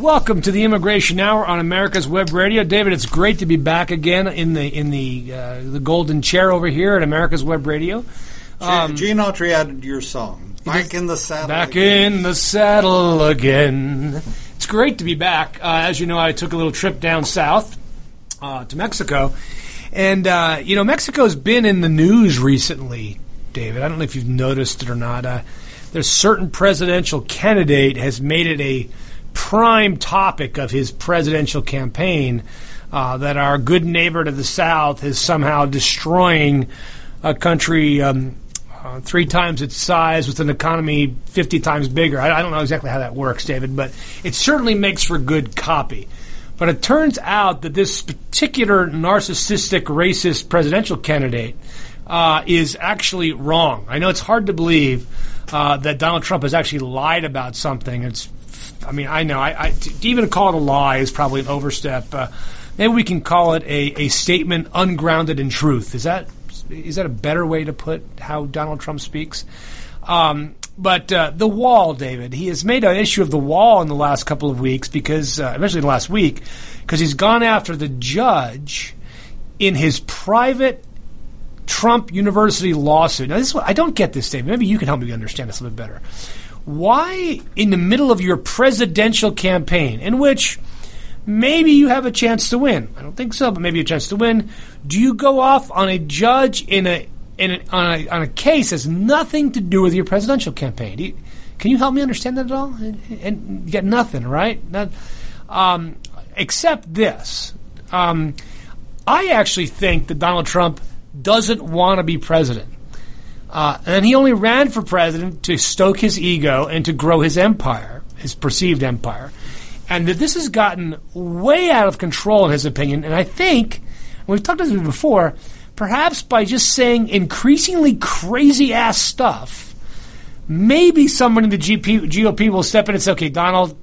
Welcome to the Immigration Hour on America's Web Radio, David. It's great to be back again in the in the uh, the golden chair over here at America's Web Radio. Um, Gene Autry added your song, "Back in the Saddle." Back again. in the saddle again. It's great to be back. Uh, as you know, I took a little trip down south uh, to Mexico, and uh, you know Mexico's been in the news recently. David, I don't know if you've noticed it or not. Uh, there's certain presidential candidate has made it a prime topic of his presidential campaign uh, that our good neighbor to the south is somehow destroying a country um, uh, three times its size with an economy 50 times bigger. I, I, don't know exactly how that works, David, but it certainly makes for good copy. But it turns out that this particular narcissistic, racist presidential candidate uh, is actually wrong. I know it's hard to believe uh, that Donald Trump has actually lied about something. It's I mean, I know. I, I to even call it a lie is probably an overstep. Uh, maybe we can call it a, a statement ungrounded in truth. Is that is that a better way to put how Donald Trump speaks? Um, but uh, the wall, David, he has made an issue of the wall in the last couple of weeks because, uh, especially the last week, because he's gone after the judge in his private Trump University lawsuit. Now, this is what I don't get this, David. Maybe you can help me understand this a little bit better why, in the middle of your presidential campaign, in which maybe you have a chance to win, I don't think so, but maybe a chance to win, do you go off on a judge in a, in a, on, a on a case that has nothing to do with your presidential campaign? You, can you help me understand that at all? And, and you get nothing, right? Not, um, except this. Um, I actually think that Donald Trump doesn't want to be president. Uh, and he only ran for president to stoke his ego and to grow his empire, his perceived empire. And that this has gotten way out of control, in his opinion. And I think, and we've talked about this before, perhaps by just saying increasingly crazy ass stuff, maybe someone in the GP, GOP will step in and say, okay, Donald,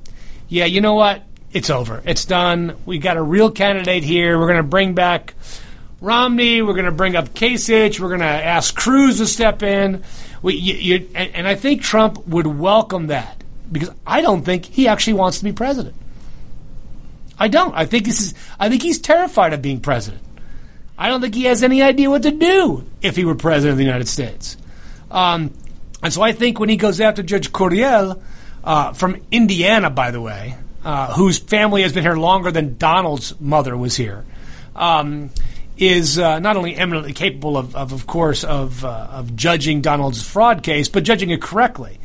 yeah, you know what? It's over. It's done. We got a real candidate here. We're going to bring back Romney. We're going to bring up Kasich. We're going to ask Cruz to step in. We, you, you, and, and I think Trump would welcome that because I don't think he actually wants to be president. I don't. I think this is. I think he's terrified of being president. I don't think he has any idea what to do if he were president of the United States. Um, and so I think when he goes after Judge Curiel uh, from Indiana, by the way, uh, whose family has been here longer than Donald's mother was here, um, is uh, not only eminently capable of, of, of course, of, uh, of judging Donald's fraud case, but judging it correctly.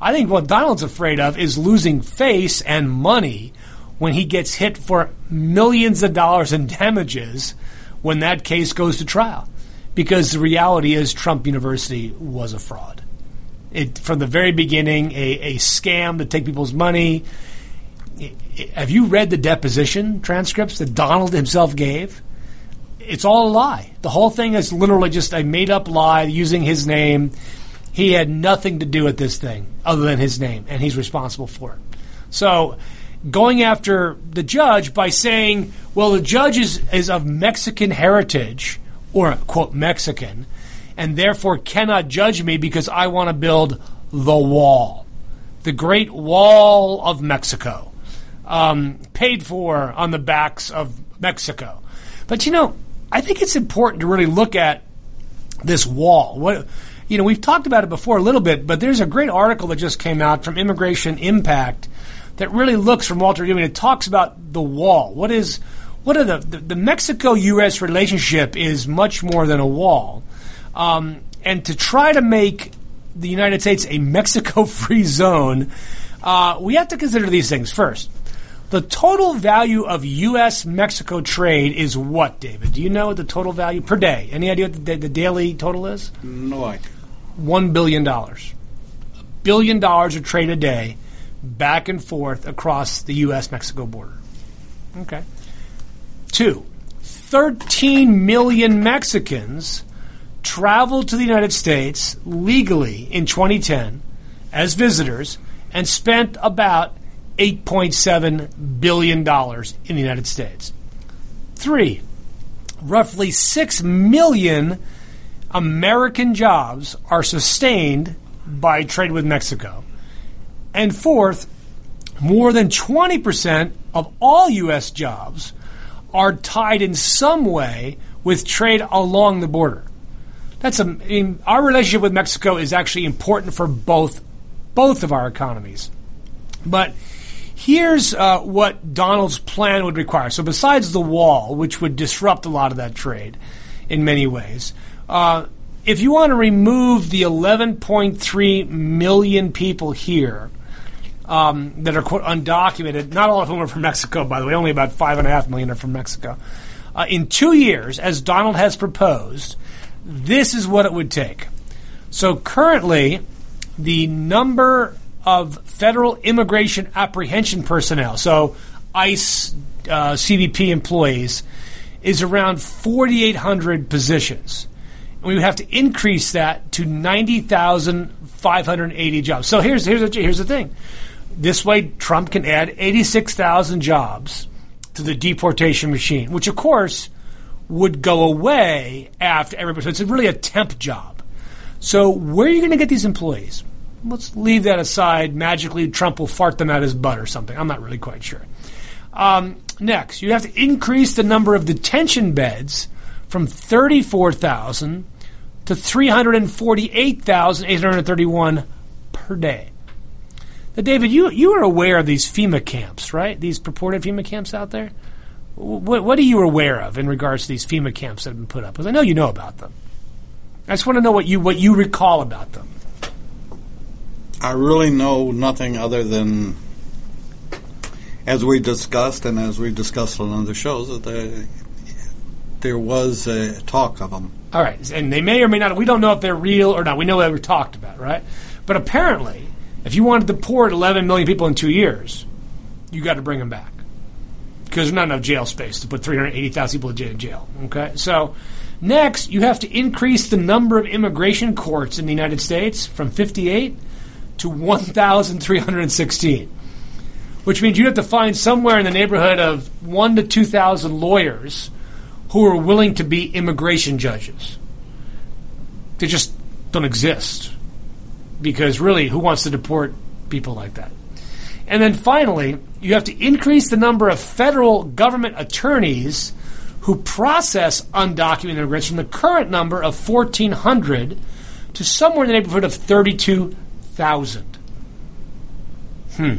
I think what Donald's afraid of is losing face and money when he gets hit for millions of dollars in damages when that case goes to trial. Because the reality is Trump University was a fraud. It, from the very beginning, a, a scam to take people's money. Have you read the deposition transcripts that Donald himself gave? It's all a lie. The whole thing is literally just a made up lie using his name. He had nothing to do with this thing other than his name, and he's responsible for it. So, going after the judge by saying, well, the judge is, is of Mexican heritage, or, quote, Mexican, and therefore cannot judge me because I want to build the wall, the Great Wall of Mexico, um, paid for on the backs of Mexico. But you know, I think it's important to really look at this wall. What you know, we've talked about it before a little bit, but there's a great article that just came out from Immigration Impact that really looks from Walter Ewing. It talks about the wall. What is what are the the, the Mexico-U.S. relationship is much more than a wall, um, and to try to make the United States a Mexico-free zone, uh, we have to consider these things first. The total value of U.S. Mexico trade is what, David? Do you know what the total value per day? Any idea what the, the daily total is? No idea. One billion dollars. A billion dollars of trade a day back and forth across the U.S. Mexico border. Okay. Two, 13 million Mexicans traveled to the United States legally in 2010 as visitors and spent about $8.7 billion in the United States. Three, roughly 6 million American jobs are sustained by trade with Mexico. And fourth, more than 20% of all U.S. jobs are tied in some way with trade along the border. That's a, I mean, our relationship with Mexico is actually important for both both of our economies. But here's uh, what Donald's plan would require. So besides the wall, which would disrupt a lot of that trade in many ways, uh, if you want to remove the 11.3 million people here um, that are quote undocumented, not all of whom are from Mexico, by the way, only about five and a half million are from Mexico. Uh, in two years, as Donald has proposed, this is what it would take. So currently, the number of federal immigration apprehension personnel, so ICE uh, CBP employees, is around 4,800 positions. And we would have to increase that to 90,580 jobs. So here's, here's, here's the thing. This way, Trump can add 86,000 jobs to the deportation machine, which of course would go away after everybody. So it's really a temp job. So where are you going to get these employees? Let's leave that aside. Magically, Trump will fart them out his butt or something. I'm not really quite sure. Um, next, you have to increase the number of detention beds from 34,000 to 348,831 per day. Now, David, you you are aware of these FEMA camps, right? These purported FEMA camps out there. What, what are you aware of in regards to these FEMA camps that have been put up? Because I know you know about them. I just want to know what you what you recall about them. I really know nothing other than, as we discussed and as we discussed on other shows, that there, there was a talk of them. All right, and they may or may not. We don't know if they're real or not. We know they were talked about, right? But apparently, if you wanted to deport 11 million people in two years, you got to bring them back because there's not enough jail space to put 380,000 people in jail. Okay, so next you have to increase the number of immigration courts in the United States from 58 to 1,316, which means you have to find somewhere in the neighborhood of one to 2,000 lawyers who are willing to be immigration judges. They just don't exist because really, who wants to deport people like that? And then finally, you have to increase the number of federal government attorneys who process undocumented immigrants from the current number of 1,400 to somewhere in the neighborhood of 32,000. Hmm.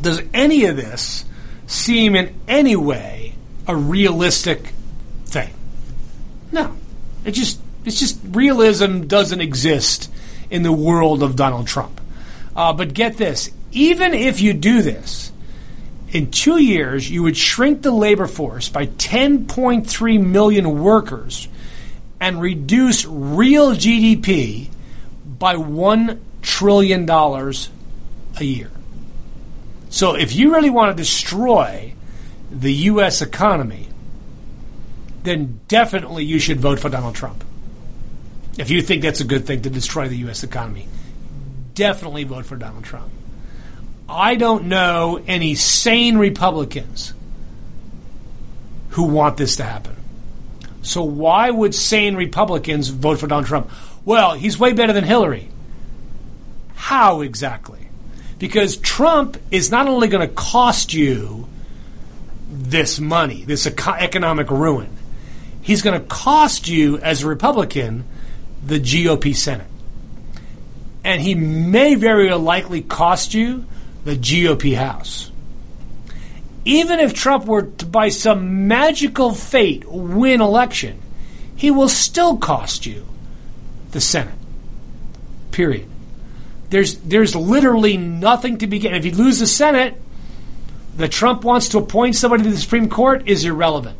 Does any of this seem in any way a realistic thing? No. It just it's just realism doesn't exist in the world of Donald Trump. Uh, but get this even if you do this, in two years, you would shrink the labor force by 10.3 million workers and reduce real GDP by $1 trillion dollars a year. So if you really want to destroy the U.S. economy, then definitely you should vote for Donald Trump. If you think that's a good thing to destroy the U.S. economy, definitely vote for Donald Trump. I don't know any sane Republicans who want this to happen. So why would sane Republicans vote for Donald Trump? Well, he's way better than Hillary. How exactly? Because Trump is not only going to cost you this money, this economic ruin, he's going to cost you, as a Republican, the GOP Senate. And he may very likely cost you the GOP House. Even if Trump were to, by some magical fate, win election, he will still cost you the Senate. Period. There's there's literally nothing to be gained. If you lose the Senate, the Trump wants to appoint somebody to the Supreme Court is irrelevant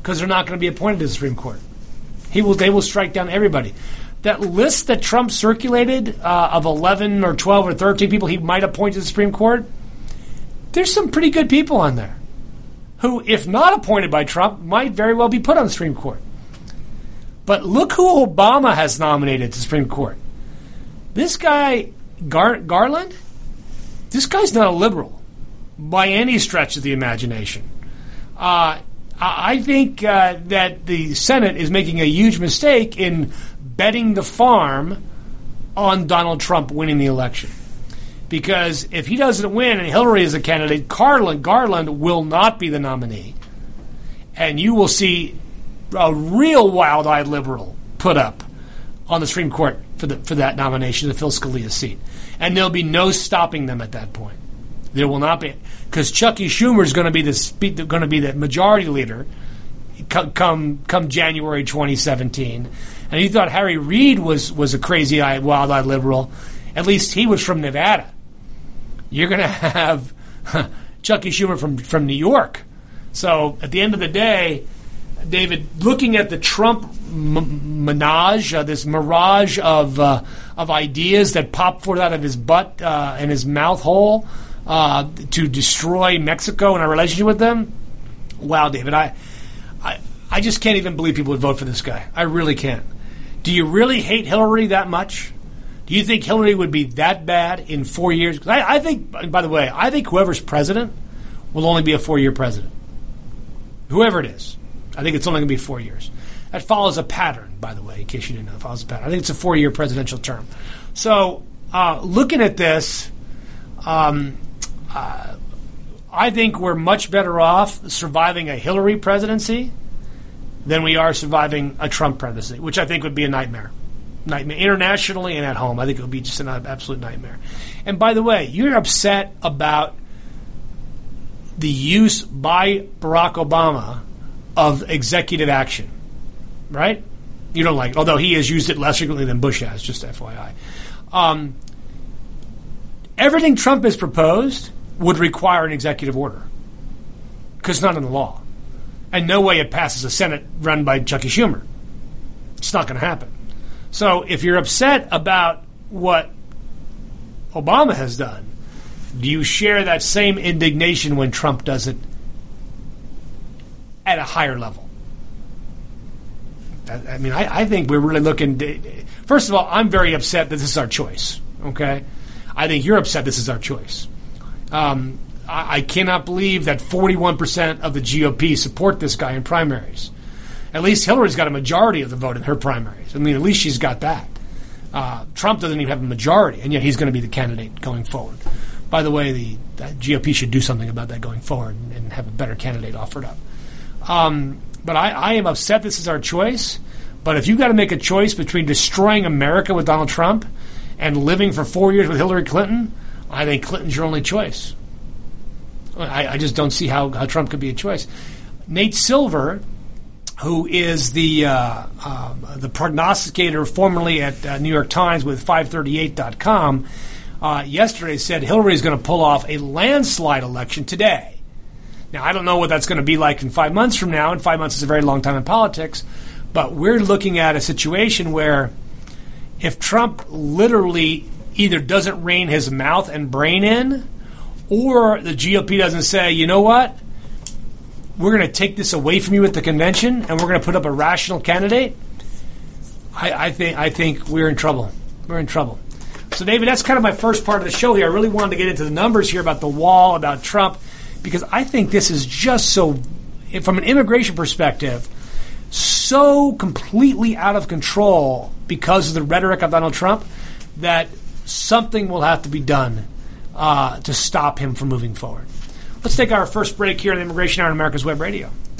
because they're not going to be appointed to the Supreme Court. He will they will strike down everybody that list that Trump circulated uh, of 11 or 12 or 13 people he might appoint to the Supreme Court, there's some pretty good people on there who, if not appointed by Trump, might very well be put on the Supreme Court. But look who Obama has nominated to the Supreme Court. This guy, Gar- Garland, this guy's not a liberal by any stretch of the imagination. Uh, I think uh, that the Senate is making a huge mistake in betting the farm on Donald Trump winning the election. Because if he doesn't win and Hillary is a candidate, Garland, Garland will not be the nominee. And you will see a real wild eyed liberal put up on the Supreme Court for, the, for that nomination to fill Scalia's seat. And there'll be no stopping them at that point. There will not be. Because Chucky Schumer is going to be the going to be the majority leader come come January 2017. And he thought Harry Reid was was a crazy eyed, wild eyed liberal. At least he was from Nevada. You're going to have Chucky Schumer from from New York. So at the end of the day, David, looking at the Trump m- menage, uh, this mirage of uh, of ideas that pop forth out of his butt uh, and his mouth hole uh, to destroy Mexico and our relationship with them. Wow, David, I, I I just can't even believe people would vote for this guy. I really can't. Do you really hate Hillary that much? Do you think Hillary would be that bad in four years? I, I think, by the way, I think whoever's president will only be a four year president. Whoever it is. I think it's only going to be four years. That follows a pattern, by the way, in case you didn't know. It follows a pattern. I think it's a four year presidential term. So, uh, looking at this, um, uh, I think we're much better off surviving a Hillary presidency than we are surviving a Trump presidency, which I think would be a nightmare. Nightmare internationally and at home. I think it would be just an absolute nightmare. And by the way, you're upset about the use by Barack Obama of executive action, right? You don't like, although he has used it less frequently than Bush has, just FYI. Um, everything Trump has proposed would require an executive order because it's not in the law. And no way it passes a Senate run by Chucky Schumer. It's not going to happen. So if you're upset about what Obama has done, do you share that same indignation when Trump does it at a higher level? I, mean, I, I, think we're really looking. To, first of all, I'm very upset that this is our choice. Okay, I think you're upset this is our choice. Um, I, I cannot believe that 41% of the GOP support this guy in primaries. At least Hillary's got a majority of the vote in her primaries. I mean, at least she's got that. Uh, Trump doesn't even have a majority, and yet he's going to be the candidate going forward. By the way, the, the GOP should do something about that going forward and, and have a better candidate offered up. Um, but I, I am upset this is our choice. But if you've got to make a choice between destroying America with Donald Trump and living for four years with Hillary Clinton, I think Clinton's your only choice. I, I just don't see how, how Trump could be a choice. Nate Silver, who is the uh, uh, the prognosticator formerly at uh, New York Times with 538.com, uh, yesterday said Hillary is going to pull off a landslide election today. Now, I don't know what that's going to be like in five months from now, and five months is a very long time in politics, but we're looking at a situation where if Trump literally either doesn't rein his mouth and brain in, or the GOP doesn't say, you know what, we're going to take this away from you at the convention, and we're going to put up a rational candidate. I, I think I think we're in trouble. We're in trouble. So, David, that's kind of my first part of the show here. I really wanted to get into the numbers here about the wall, about Trump, because I think this is just so, from an immigration perspective, so completely out of control because of the rhetoric of Donald Trump that something will have to be done uh, to stop him from moving forward. Let's take our first break here on Immigration Hour on America's Web Radio.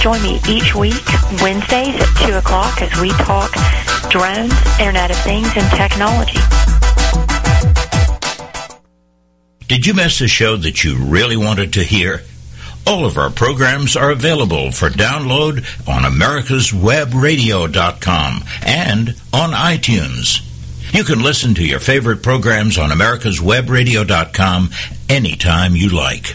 Join me each week, Wednesdays at 2 o'clock as we talk drones, Internet of Things, and technology. Did you miss a show that you really wanted to hear? All of our programs are available for download on americaswebradio.com and on iTunes. You can listen to your favorite programs on americaswebradio.com anytime you like.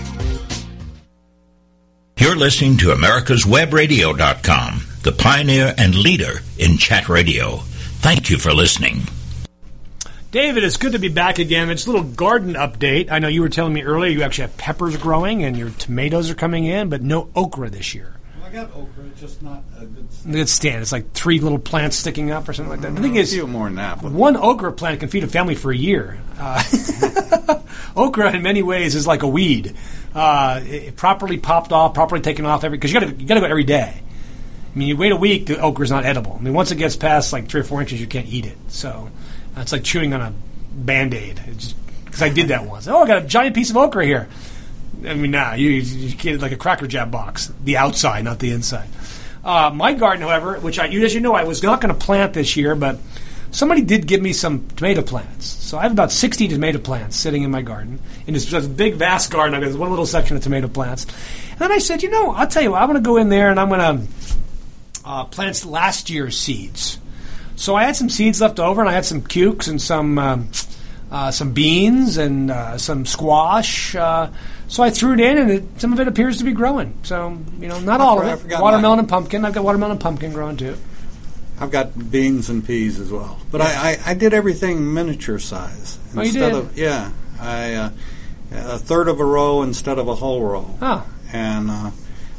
You're listening to America'sWebRadio.com, the pioneer and leader in chat radio. Thank you for listening. David, it's good to be back again. It's a little garden update. I know you were telling me earlier you actually have peppers growing and your tomatoes are coming in, but no okra this year. I got okra, it's just not a good. Good stand. It's like three little plants sticking up or something like that. The thing a is, few more than that. One okra plant can feed a family for a year. Uh, okra, in many ways, is like a weed. Uh, it, properly popped off, properly taken off every because you got to you got to go every day. I mean, you wait a week, the okra's not edible. I mean, once it gets past like three or four inches, you can't eat it. So it's like chewing on a band aid. Because I did that once. Oh, I got a giant piece of okra here. I mean, nah, you, you get it like a Cracker Jack box, the outside, not the inside. Uh, my garden, however, which I, as you know, I was not going to plant this year, but somebody did give me some tomato plants. So I have about 60 tomato plants sitting in my garden. In this, this big, vast garden, I've got one little section of tomato plants. And then I said, you know, I'll tell you what, I'm going to go in there and I'm going to uh, plant last year's seeds. So I had some seeds left over, and I had some cukes and some um, uh, some beans and uh, some squash. Uh, so I threw it in, and it, some of it appears to be growing. So you know, not all of it. Watermelon and pumpkin. I've got watermelon and pumpkin growing too. I've got beans and peas as well. But I, I, I did everything miniature size. Oh, you instead did? Of, yeah, I uh, a third of a row instead of a whole row. Oh, And uh,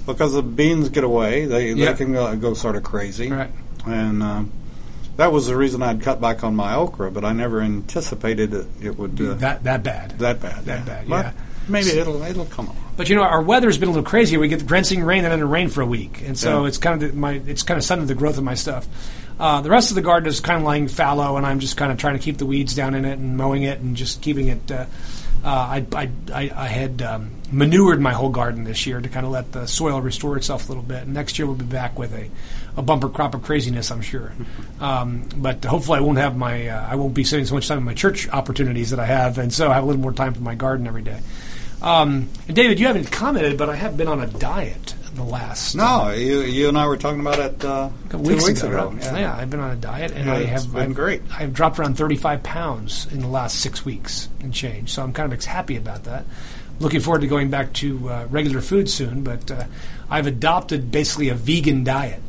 because the beans get away, they, Yeah. they can go, go sort of crazy. right. And uh, that was the reason I'd cut back on my okra, but I never anticipated it, it would uh, That that bad. that bad. that yeah. bad, But yeah. Maybe it'll it'll come along. But you know, our weather's been a little crazy. We get the drenching rain and then rain for a week, and so Yeah. it's kind of the, my it's kind of stunted the growth of my stuff. Uh, the rest of the garden is kind of lying fallow, and I'm just kind of trying to keep the weeds down in it and mowing it and just keeping it. Uh, uh, I, I, I, I had um, manured my whole garden this year to kind of let the soil restore itself a little bit. And next year we'll be back with a, a bumper crop of craziness, I'm sure. Um, but hopefully I won't have my uh, I won't be spending so much time in my church opportunities that I have, and so I have a little more time for my garden every day. Um, David, you haven't commented, but I have been on a diet the last No, you you and I were talking about it uh, weeks, weeks, ago. ago. Yeah. I've been on a diet, and Yeah, I have been I've, great. I've dropped around 35 pounds in the last six weeks and change. So I'm kind of happy about that. Looking forward to going back to uh, regular food soon, but uh, I've adopted basically a vegan diet,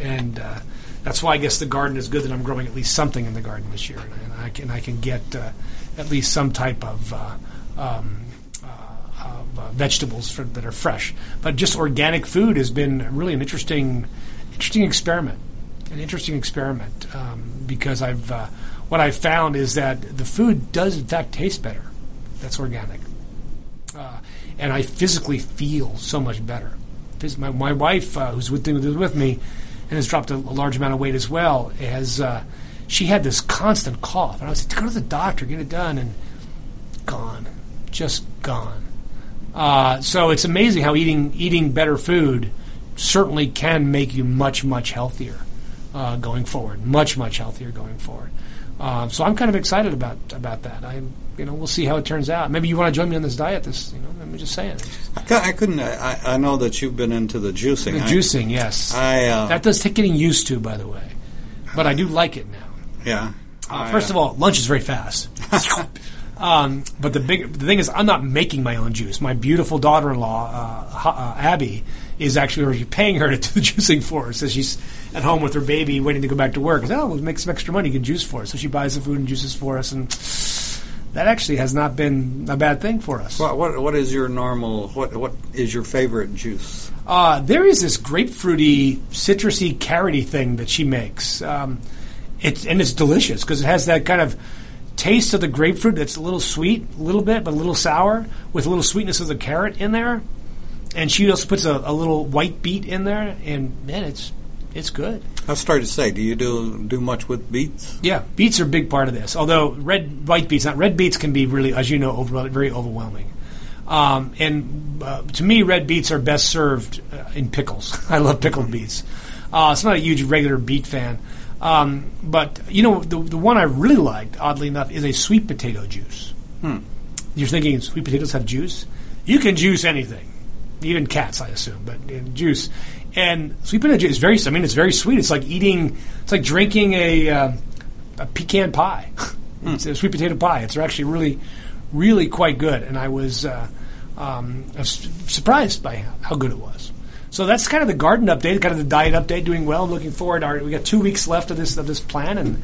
and uh, that's why I guess the garden is good that I'm growing at least something in the garden this year, and I can I can get uh, at least some type of. Uh, um, of uh, vegetables for, that are fresh. But just organic food has been really an interesting, interesting experiment. An interesting experiment um, because I've uh, what I've found is that the food does in fact taste better. That's organic, uh, and I physically feel so much better. My, my wife, uh, who's with, with me, and has dropped a, a large amount of weight as well, has uh, she had this constant cough, and I was like, "Go to the doctor, get it done," and gone, just gone. Uh, so it's amazing how eating eating better food certainly can make you much much healthier uh, going forward. Much much healthier going forward. Uh, so I'm kind of excited about about that. I you know we'll see how it turns out. Maybe you want to join me on this diet. This you know I'm just saying. I, I couldn't. I, I know that you've been into the juicing. The I- juicing, yes, I uh, that does take getting used to, by the way. But I do like it now. yeah. Uh, first of all, lunch is very fast. um, but the big the thing is, I'm not making my own juice. My beautiful daughter-in-law, uh, uh, Abby, is actually already paying her to do the juicing for her. So she's at home with her baby, waiting to go back to work. Says, oh, we'll make some extra money, you can juice for us. So she buys the food and juices for us, and that actually has not been a bad thing for us. What, what what is your normal? What what is your favorite juice? Uh, there is this grapefruity, citrusy, carroty thing that she makes. Um, it's and it's delicious because it has that kind of taste of the grapefruit that's a little sweet, a little bit, but a little sour, with a little sweetness of the carrot in there. And she also puts a, a little white beet in there, and man, it's it's good. I was starting to say, do you do do much with beets? Yeah, beets are a big part of this. Although red, white beets, not red beets, can be really, as you know, over, very overwhelming. Um, and uh, to me, red beets are best served uh, in pickles. I love pickled beets. Uh, so I'm not a huge regular beet fan. Um, but you know, the, the one I really liked, oddly enough, is a sweet potato juice. you're thinking sweet potatoes have juice. You can juice anything, even cats, I assume, but in juice. And sweet potato juice is very. I mean, it's very sweet. It's like eating. It's like drinking a, uh, a pecan pie. it's a sweet potato pie. It's actually really, really quite good. And I was, uh, um, I was surprised by how good it was. So that's kind of the garden update, kind of the diet update. Doing well. looking forward. Our, we got two weeks left of this of this plan, and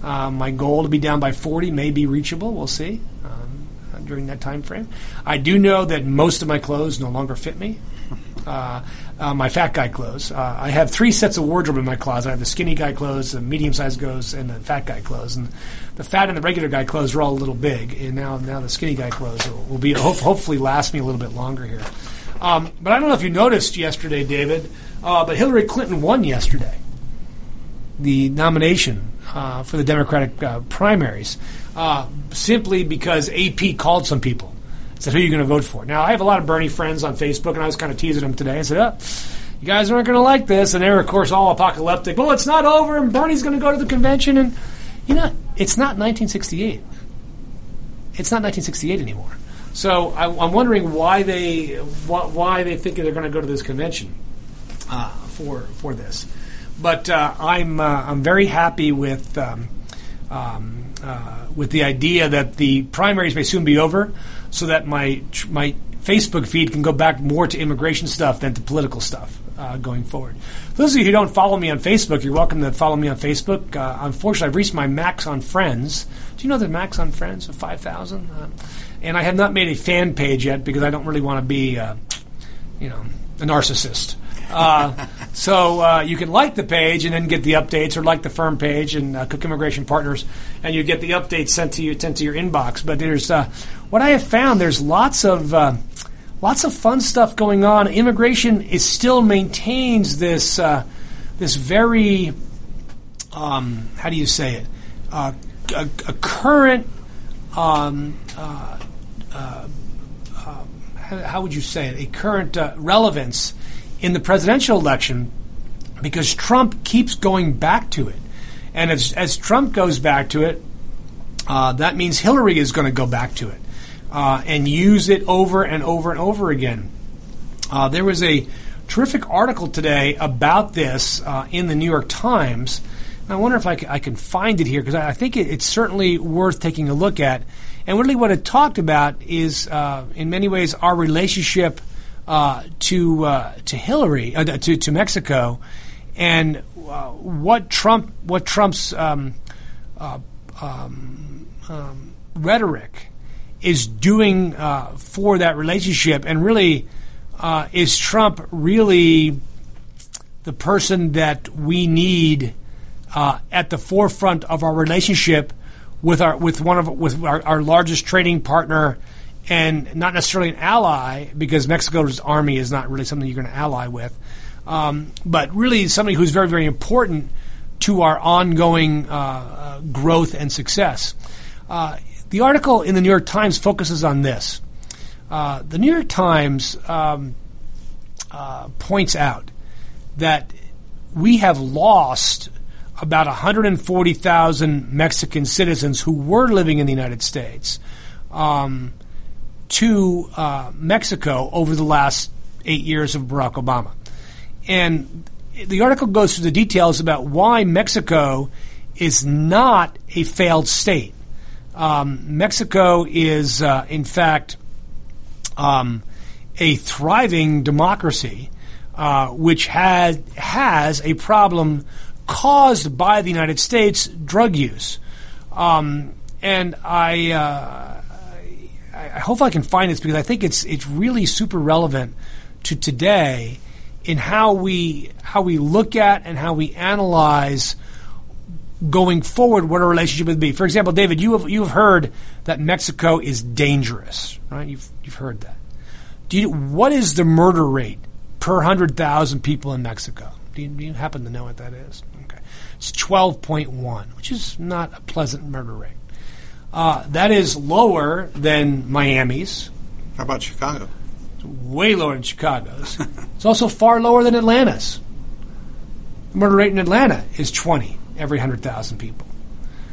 uh, my goal to be down by 40 may be reachable. We'll see um, during that time frame. I do know that most of my clothes no longer fit me. Uh, uh, my fat guy clothes. Uh, I have three sets of wardrobe in my closet. I have the skinny guy clothes, the medium sized clothes, and the fat guy clothes. And the fat and the regular guy clothes are all a little big, and now now the skinny guy clothes will, will be hope, hopefully last me a little bit longer here. Um, but I don't know if you noticed yesterday, David, uh, but Hillary Clinton won yesterday the nomination uh, for the Democratic uh, primaries uh, simply because AP called some people. Said, who are you going to vote for? Now, I have a lot of Bernie friends on Facebook, and I was kind of teasing them today. I said, oh, you guys aren't going to like this. And they were, of course, all apocalyptic. Well, it's not over, and Bernie's going to go to the convention. And, you know, it's not 1968. It's not 1968 anymore. So I, am wondering why they why they think they're going to go to this convention uh, for for this. But uh, I'm uh, I'm very happy with um, um, uh, with the idea that the primaries may soon be over, so that my my Facebook feed can go back more to immigration stuff than to political stuff. Uh, going forward. For those of you who don't follow me on Facebook, you're welcome to follow me on Facebook. Uh, unfortunately, I've reached my max on friends. Do you know the max on friends of 5,000? Uh, and I have not made a fan page yet because I don't really want to be, uh, you know, a narcissist. Uh, so uh, you can like the page and then get the updates, or like the firm page and uh, Cook Immigration Partners, and you get the updates sent to you sent to your inbox. But there's uh, what I have found. There's lots of uh, lots of fun stuff going on. Immigration is still maintains this uh, this very um, how do you say it a, a, current um, um, how would you say it a current relevance in the presidential election because Trump keeps going back to it. And as, as Trump goes back to it, uh, that means Hillary is going to go back to it uh, and use it over and over and over again. Uh, there was a terrific article today about this uh, in the New York Times. I wonder if I, c- I can find it here because I, I think it, it's certainly worth taking a look at. And really, what it talked about is, uh, in many ways, our relationship uh, to uh, to Hillary uh, to to Mexico, and uh, what Trump what Trump's um, uh, um, um, rhetoric is doing for that relationship, and really is Trump really the person that we need at the forefront of our relationship with our with one of with our, our largest trading partner and not necessarily an ally because Mexico's army is not really something you're going to ally with, um, but really somebody who's very, very important to our ongoing uh, uh, growth and success. Uh, the article in the New York Times focuses on this. Uh, the New York Times um, uh, points out that we have lost about 140,000 Mexican citizens who were living in the United States. Um, to uh, Mexico over the last eight years of Barack Obama. And the article goes through the details about why Mexico is not a failed state. Um, Mexico is, uh, in fact, um, a thriving democracy, uh, which had has a problem caused by the United States drug use. Um, and I, uh, I hope I can find this because I think it's it's really super relevant to today in how we how we look at and how we analyze going forward what a relationship would be. For example, David, you have you've heard that Mexico is dangerous, right? You've you've heard that. Do you, what is the murder rate per hundred thousand people in Mexico? Do you, do you happen to know what that is? It's twelve point one, which is not a pleasant murder rate. Uh, that is lower than Miami's. How about Chicago? It's way lower than Chicago's. it's also far lower than Atlanta's. The murder rate in Atlanta is 20 every 100,000 people.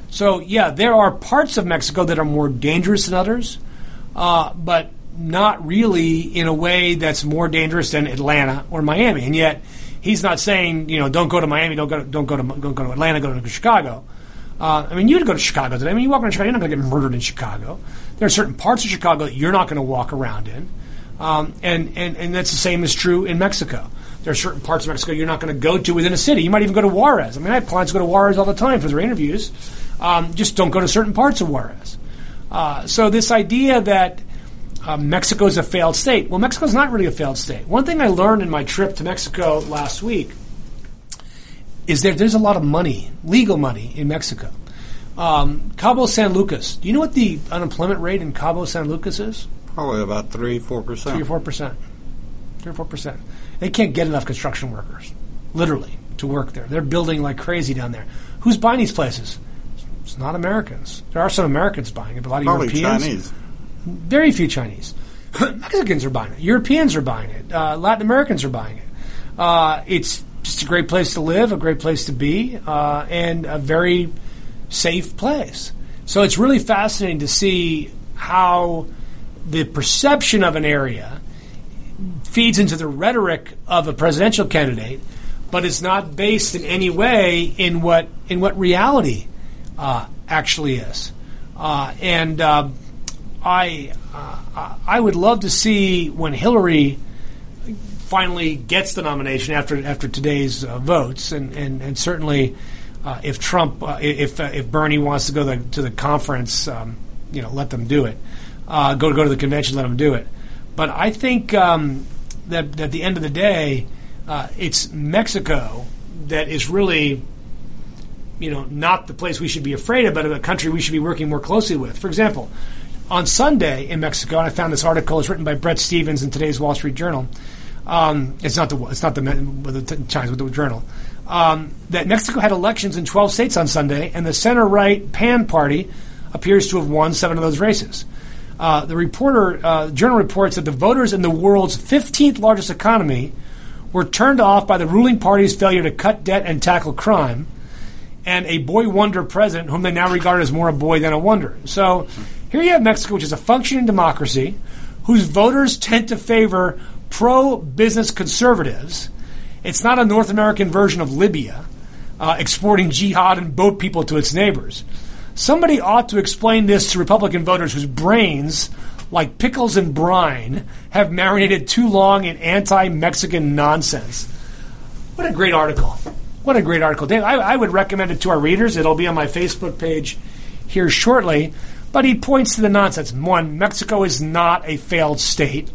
So, yeah, there are parts of Mexico that are more dangerous than others. uh, but not really in a way that's more dangerous than Atlanta or Miami. And yet, he's not saying you know don't go to Miami, don't go to, don't go to don't go to Atlanta, go to Chicago. Uh, I mean, you'd go to Chicago today. I mean, you walk around Chicago, you're not going to get murdered in Chicago. There are certain parts of Chicago that you're not going to walk around in, um, and, and and that's the same is true in Mexico. There are certain parts of Mexico you're not going to go to within a city. You might even go to Juarez. I mean, I have clients go to Juarez all the time for their interviews. Um, just don't go to certain parts of Juarez. Uh, so this idea that uh, Mexico is a failed state. Well, Mexico is not really a failed state. One thing I learned in my trip to Mexico last week is that there's a lot of money, legal money, in Mexico. Um, Cabo San Lucas. Do you know what the unemployment rate in Cabo San Lucas is? Probably about three, four percent. Three or four percent. Three or four percent. They can't get enough construction workers, literally, to work there. They're building like crazy down there. Who's buying these places? It's not Americans. There are some Americans buying it, but a lot of Probably Europeans. Chinese. Very few Chinese. Mexicans are buying it. Europeans are buying it. Uh, Latin Americans are buying it. Uh, it's just a great place to live, a great place to be, uh, and a very safe place. So it's really fascinating to see how the perception of an area feeds into the rhetoric of a presidential candidate, but it's not based in any way in what in what reality uh, actually is. Uh, and uh, I uh, I would love to see when Hillary finally gets the nomination after after today's uh, votes, and and, and certainly uh, if Trump uh, if uh, if Bernie wants to go the, to the conference, um, you know, let them do it. Uh, go go to the convention, let them do it. But I think um, that at the end of the day, it's Mexico that is really you know, not the place we should be afraid of, but a country we should be working more closely with. For example, on Sunday in Mexico, and I found this article. It's written by Bret Stephens in today's Wall Street Journal. Um, it's not the it's not the, the Times, but the Journal. Um, that Mexico had elections in 12 states on Sunday, and the center right PAN party appears to have won seven of those races. Uh, the reporter uh, journal reports that the voters in the world's 15th largest economy were turned off by the ruling party's failure to cut debt and tackle crime and a boy wonder president whom they now regard as more a boy than a wonder. So here you have Mexico, which is a functioning democracy, whose voters tend to favor pro business conservatives. It's not a North American version of Libya, uh, exporting jihad and boat people to its neighbors. Somebody ought to explain this to Republican voters whose brains, like pickles and brine, have marinated too long in anti Mexican nonsense. What a great article. What a great article. Dave, I, I would recommend it to our readers. It'll be on my Facebook page here shortly. But he points to the nonsense. One, Mexico is not a failed state.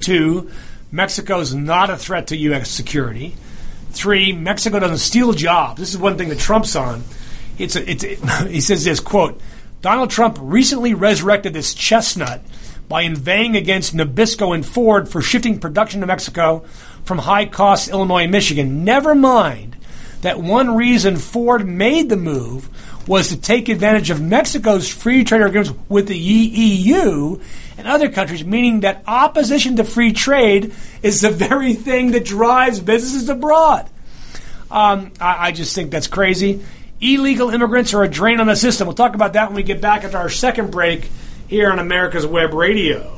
Two, Mexico is not a threat to U.S. security. Three, Mexico doesn't steal jobs. This is one thing that Trump's on. It's, a, it's it, he says this quote: Donald Trump recently resurrected this chestnut by inveighing against Nabisco and Ford for shifting production to Mexico from high cost Illinois and Michigan. Never mind that one reason Ford made the move was to take advantage of Mexico's free trade agreements with the EU and other countries, meaning that opposition to free trade is the very thing that drives businesses abroad. Um, I, I just think that's crazy. Illegal immigrants are a drain on the system. We'll talk about that when we get back after our second break here on America's Web Radio.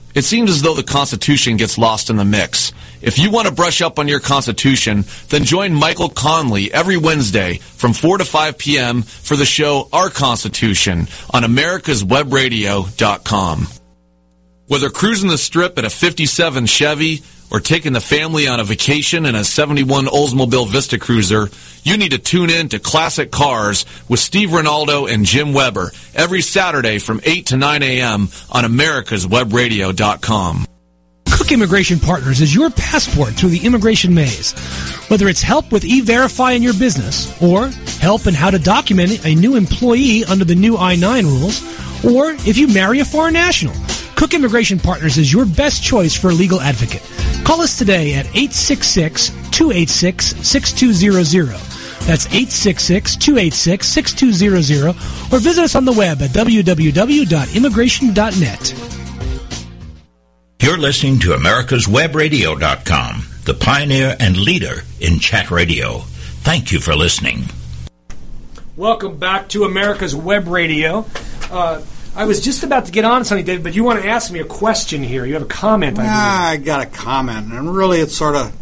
it seems as though the Constitution gets lost in the mix. If you want to brush up on your Constitution, then join Michael Conley every Wednesday from 4 to 5 p.m. for the show Our Constitution on americaswebradio.com. Whether cruising the strip in a 57 Chevy or taking the family on a vacation in a 71 Oldsmobile Vista Cruiser, you need to tune in to Classic Cars with Steve Ronaldo and Jim Weber every Saturday from 8 to 9 a.m. on americaswebradio.com. Cook Immigration Partners is your passport through the immigration maze. Whether it's help with e-verify in your business, or help in how to document a new employee under the new I-9 rules, or if you marry a foreign national, Cook Immigration Partners is your best choice for a legal advocate. Call us today at 866-286-6200. That's 866-286-6200 or visit us on the web at www.immigration.net. You're listening to America'sWebRadio.com, the pioneer and leader in chat radio. Thank you for listening. Welcome back to America's Web Radio. Uh, I was just about to get on something, David, but you want to ask me a question here. You have a comment, I. Ah, I got a comment, and really, it's sort of.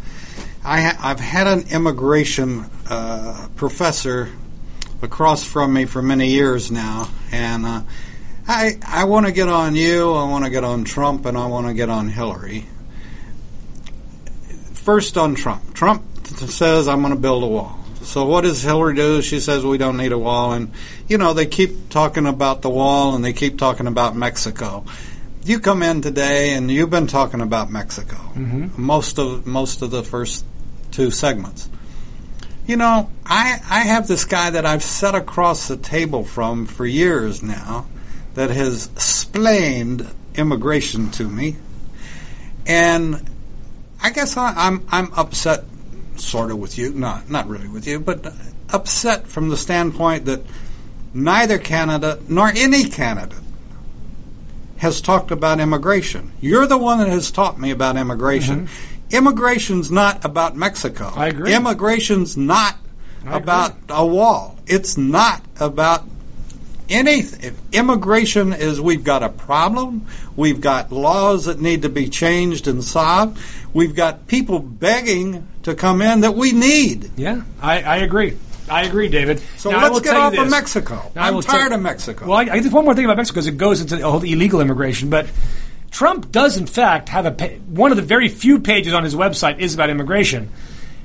I ha- I've had an immigration uh, professor across from me for many years now, and uh, I I want to get on you, I want to get on Trump, and I want to get on Hillary. First on Trump. Trump says I'm going to build a wall. So what does Hillary do? She says we don't need a wall, and you know they keep talking about the wall and they keep talking about Mexico. You come in today and you've been talking about Mexico mm-hmm. most of most of the first two segments. You know, I I have this guy that I've sat across the table from for years now that has explained immigration to me, and I guess I, I'm I'm upset, sort of with you, not not really with you, but upset from the standpoint that neither Canada nor any candidate has talked about immigration. You're the one that has taught me about immigration. Immigration's not about Mexico. Mm-hmm. I agree. Immigration's not I about a wall. It's not about anything. If immigration is we've got a problem, we've got laws that need to be changed and solved, we've got people begging to come in that we need. Yeah, I, I agree. I agree, David. So Now, let's get off of. Mexico. Now, I'm tired tell- of Mexico. Well, I, I one more thing about Mexico because it goes into all the whole illegal immigration. But Trump does, in fact, have a pa- one of the very few pages on his website is about immigration.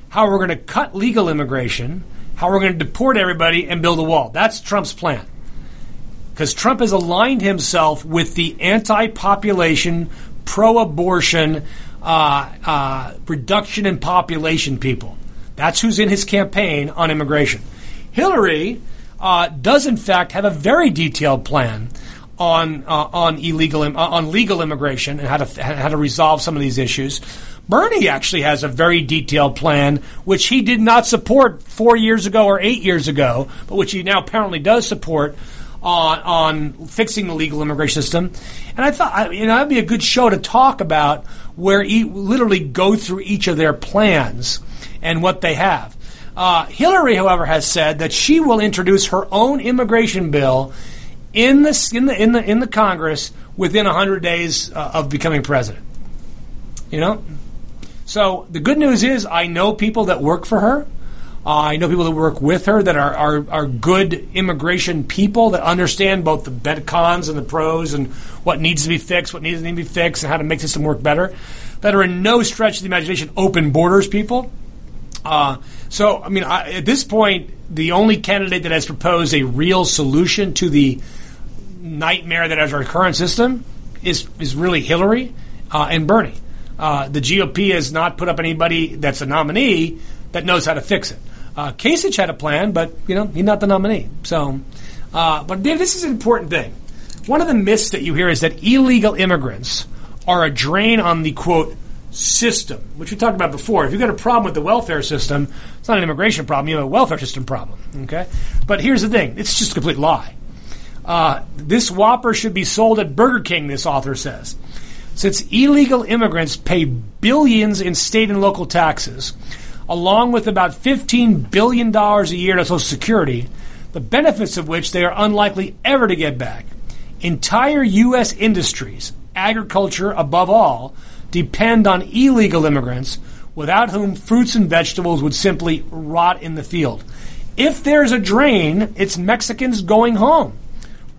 How we're going to cut legal immigration, how we're going to deport everybody and build a wall. That's Trump's plan. Because Trump has aligned himself with the anti-population, pro-abortion, uh, uh, reduction in population people. That's who's in his campaign on immigration. Hillary uh, does, in fact, have a very detailed plan on uh, on illegal im- uh, on legal immigration and how to how to resolve some of these issues. Bernie actually has a very detailed plan, which he did not support four years ago or eight years ago, but which he now apparently does support on on fixing the legal immigration system. And I thought, you know, that'd be a good show to talk about where e- literally go through each of their plans and what they have. Uh, Hillary, however, has said that she will introduce her own immigration bill in the in the in the in the Congress within 100 days uh, of becoming president. You know, so the good news is I know people that work for her. Uh, I know people that work with her that are, are, are good immigration people that understand both the bed cons and the pros and what needs to be fixed, what needs to be fixed, and how to make the system work better. That are in no stretch of the imagination open borders people. Uh, so, I mean, I, at this point, the only candidate that has proposed a real solution to the nightmare that is our current system is is really Hillary uh, and Bernie. Uh, the GOP has not put up anybody that's a nominee that knows how to fix it. Uh, Kasich had a plan, but you know he's not the nominee. So, uh, but Dave, this is an important thing. One of the myths that you hear is that illegal immigrants are a drain on the quote system, which we talked about before. If you've got a problem with the welfare system, it's not an immigration problem; you have a welfare system problem. Okay, but here's the thing: it's just a complete lie. Uh, this Whopper should be sold at Burger King, this author says. Since illegal immigrants pay billions in state and local taxes, along with about $15 billion a year to Social Security, the benefits of which they are unlikely ever to get back. Entire U.S. industries, agriculture above all, depend on illegal immigrants, without whom fruits and vegetables would simply rot in the field. If there's a drain, it's Mexicans going home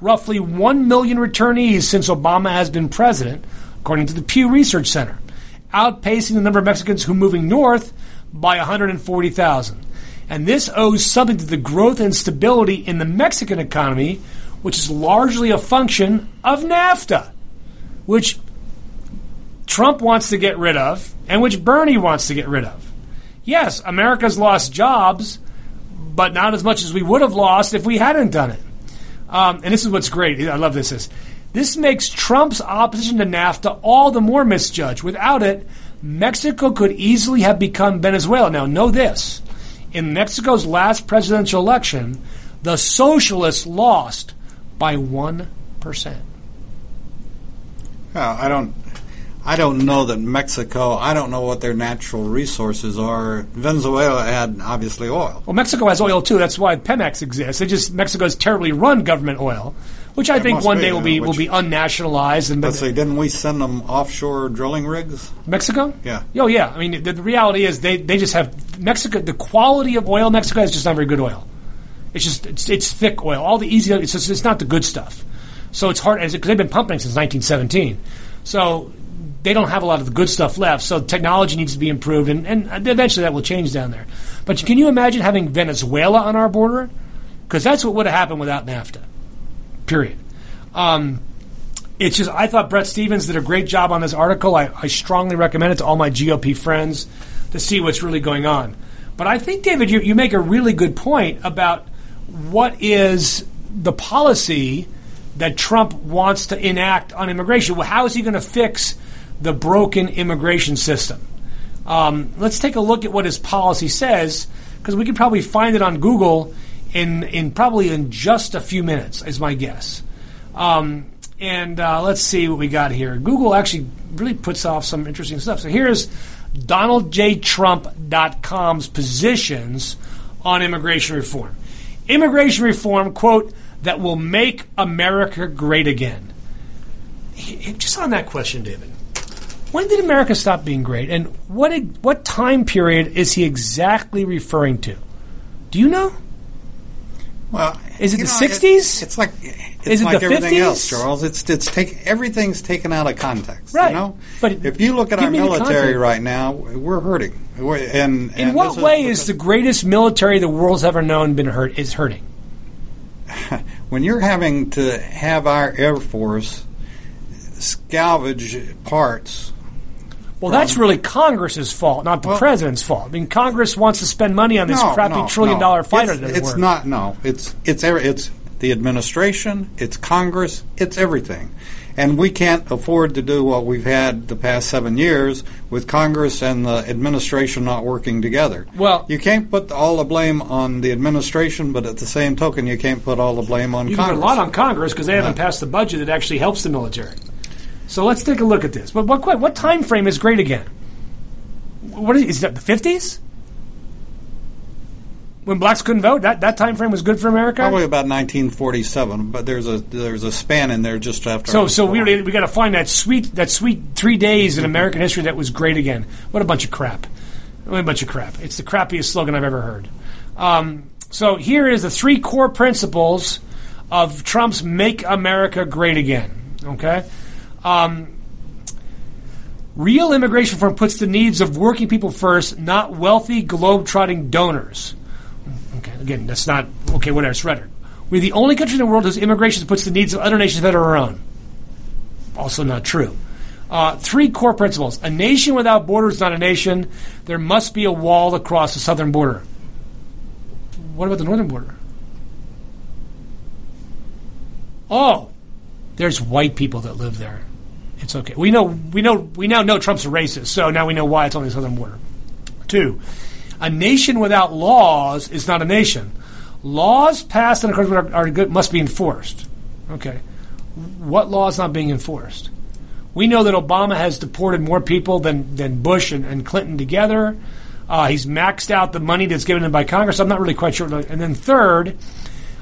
roughly 1 million returnees since Obama has been president, according to the Pew Research Center, outpacing the number of Mexicans who are moving north by 140,000. And this owes something to the growth and stability in the Mexican economy, which is largely a function of NAFTA, which Trump wants to get rid of and which Bernie wants to get rid of. Yes, America's lost jobs, but not as much as we would have lost if we hadn't done it. Um, and this is what's great. I love this. Is This makes Trump's opposition to NAFTA all the more misjudged. Without it, Mexico could easily have become Venezuela. Now, know this. In Mexico's last presidential election, the socialists lost by 1%. Well, I don't. I don't know that Mexico. I don't know what their natural resources are. Venezuela had obviously oil. Well, Mexico has oil too. That's why Pemex exists. It just Mexico's terribly run government oil, which I It think one be, day will be uh, will which- be unnationalized. And Let's say, Didn't we send them offshore drilling rigs? Mexico? Yeah. Oh, yeah. I mean, the, the reality is they, they just have Mexico. The quality of oil in Mexico is just not very good oil. It's just it's, it's thick oil. All the easy it's just, it's not the good stuff. So it's hard because they've been pumping since 1917. So they don't have a lot of the good stuff left. So technology needs to be improved, and, and eventually that will change down there. But can you imagine having Venezuela on our border? Because that's what would have happened without NAFTA. Period. Um, it's just I thought Bret Stephens did a great job on this article. I, I strongly recommend it to all my GOP friends to see what's really going on. But I think, David, you, you make a really good point about what is the policy that Trump wants to enact on immigration. Well, how is he going to fix the broken immigration system? Um, let's take a look at what his policy says, because we could probably find it on Google in in probably in just a few minutes, is my guess. Um, and uh, let's see what we got here. Google actually really puts off some interesting stuff. So here's DonaldJTrump.com's positions on immigration reform. Immigration reform, quote, that will make America great again. Just on that question, David. When did America stop being great, and what what time period is he exactly referring to? Do you know? Well, Is it the know, 60s? it's like it's Is it like the everything 50s? else, Charles. It's it's take everything's taken out of context. Right. You know, But if you look at our military right now, we're hurting. We're, and In and what way because- is the greatest military the world's ever known been hurt is hurting? when you're having to have our air force salvage parts? Well, that's um, really Congress's fault, not the Well- president's fault. I mean, Congress wants to spend money on this no, crappy no, trillion dollar fighter It's, it's not. No, it's it's it's the administration, it's Congress, it's everything. And we can't afford to do what we've had the past seven years with Congress and the administration not working together. Well- you can't put all the blame on the administration, but at the same token, you can't put all the blame on You Congress. put a lot on Congress because they haven't passed the budget that actually helps the military. So let's take a look at this. But what what time frame is great again? What is, is that the fifties? When blacks couldn't vote, that, that time frame was good for America. Probably about 1947, but there's a there's a span in there just after. So, so we we got to find that sweet that sweet three days in American history that was great again. What a bunch of crap! What a bunch of crap! It's the crappiest slogan I've ever heard. Um, so here is the three core principles of Trump's "Make America Great Again." Okay. Um, Real immigration reform puts the needs of working people first, not wealthy, globe-trotting donors. Okay, again, that's not okay. Whatever, it's rhetoric. We're the only country in the world whose immigration puts the needs of other nations ahead of our own. Also not true. Uh, three core principles: a nation without borders is not a nation. There must be a wall across the southern border. What about the northern border? Oh, there's white people that live there. It's okay. We know we know we now know Trump's a racist, so now we know why it's on the southern border. Two, a nation without laws is not a nation. Laws passed in accordance with our, good must be enforced. Okay, what law is not being enforced? We know that Obama has deported more people than than Bush and, and Clinton together. Uh, he's maxed out the money that's given him by Congress. I'm not really quite sure. And then third,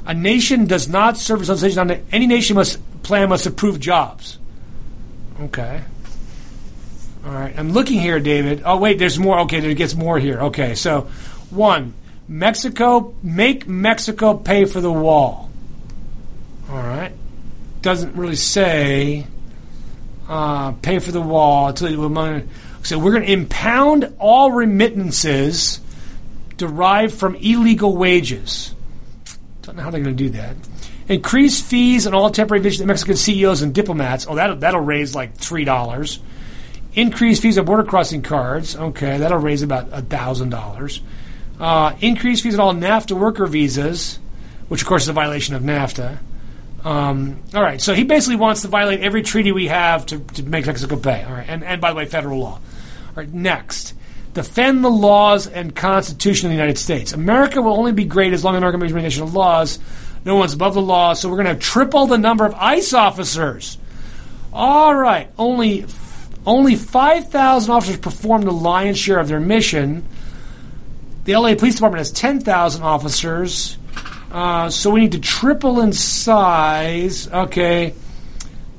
a nation does not serve its own citizens. Any nation must plan must approve jobs. Okay. All right. I'm looking here, David. Oh, wait, there's more. Okay, there gets more here. Okay, so one, Mexico, make Mexico pay for the wall. All right. Doesn't really say uh, pay for the wall. So we're going to impound all remittances derived from illegal wages. Don't know how they're going to do that. Increase fees on all temporary visits to Mexican CEOs and diplomats. Oh, that'll, that'll raise like $3. Increase fees on border crossing cards. Okay, that'll raise about $1,000. Uh, increase fees on all NAFTA worker visas, which of course is a violation of NAFTA. Um, all right, so he basically wants to violate every treaty we have to, to make Mexico pay. All right, and, and by the way, federal law. All right, next. Defend the laws and Constitution of the United States. America will only be great as long as America nation of laws. No one's above the law, so we're going to have triple the number of ICE officers. All right, only only 5,000 officers perform the lion's share of their mission. The LA Police Department has 10,000 officers. Uh, so we need to triple in size. Okay.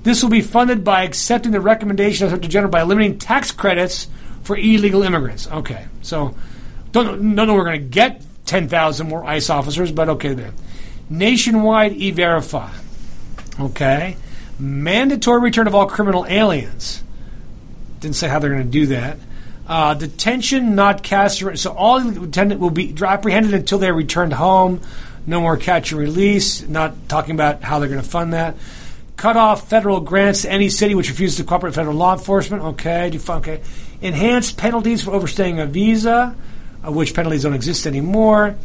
This will be funded by accepting the recommendation of the General by eliminating tax credits for illegal immigrants. Okay. So don't, don't know we're going to get 10,000 more ICE officers, but okay then. Nationwide e verify. Okay. Mandatory return of all criminal aliens. Didn't say how they're going to do that. Uh, detention, not cast. So all detained will be apprehended until they're returned home. No more catch and release. Not talking about how they're going to fund that. Cut off federal grants to any city which refuses to cooperate with federal law enforcement. Okay, okay. Enhanced penalties for overstaying a visa, uh, which penalties don't exist anymore.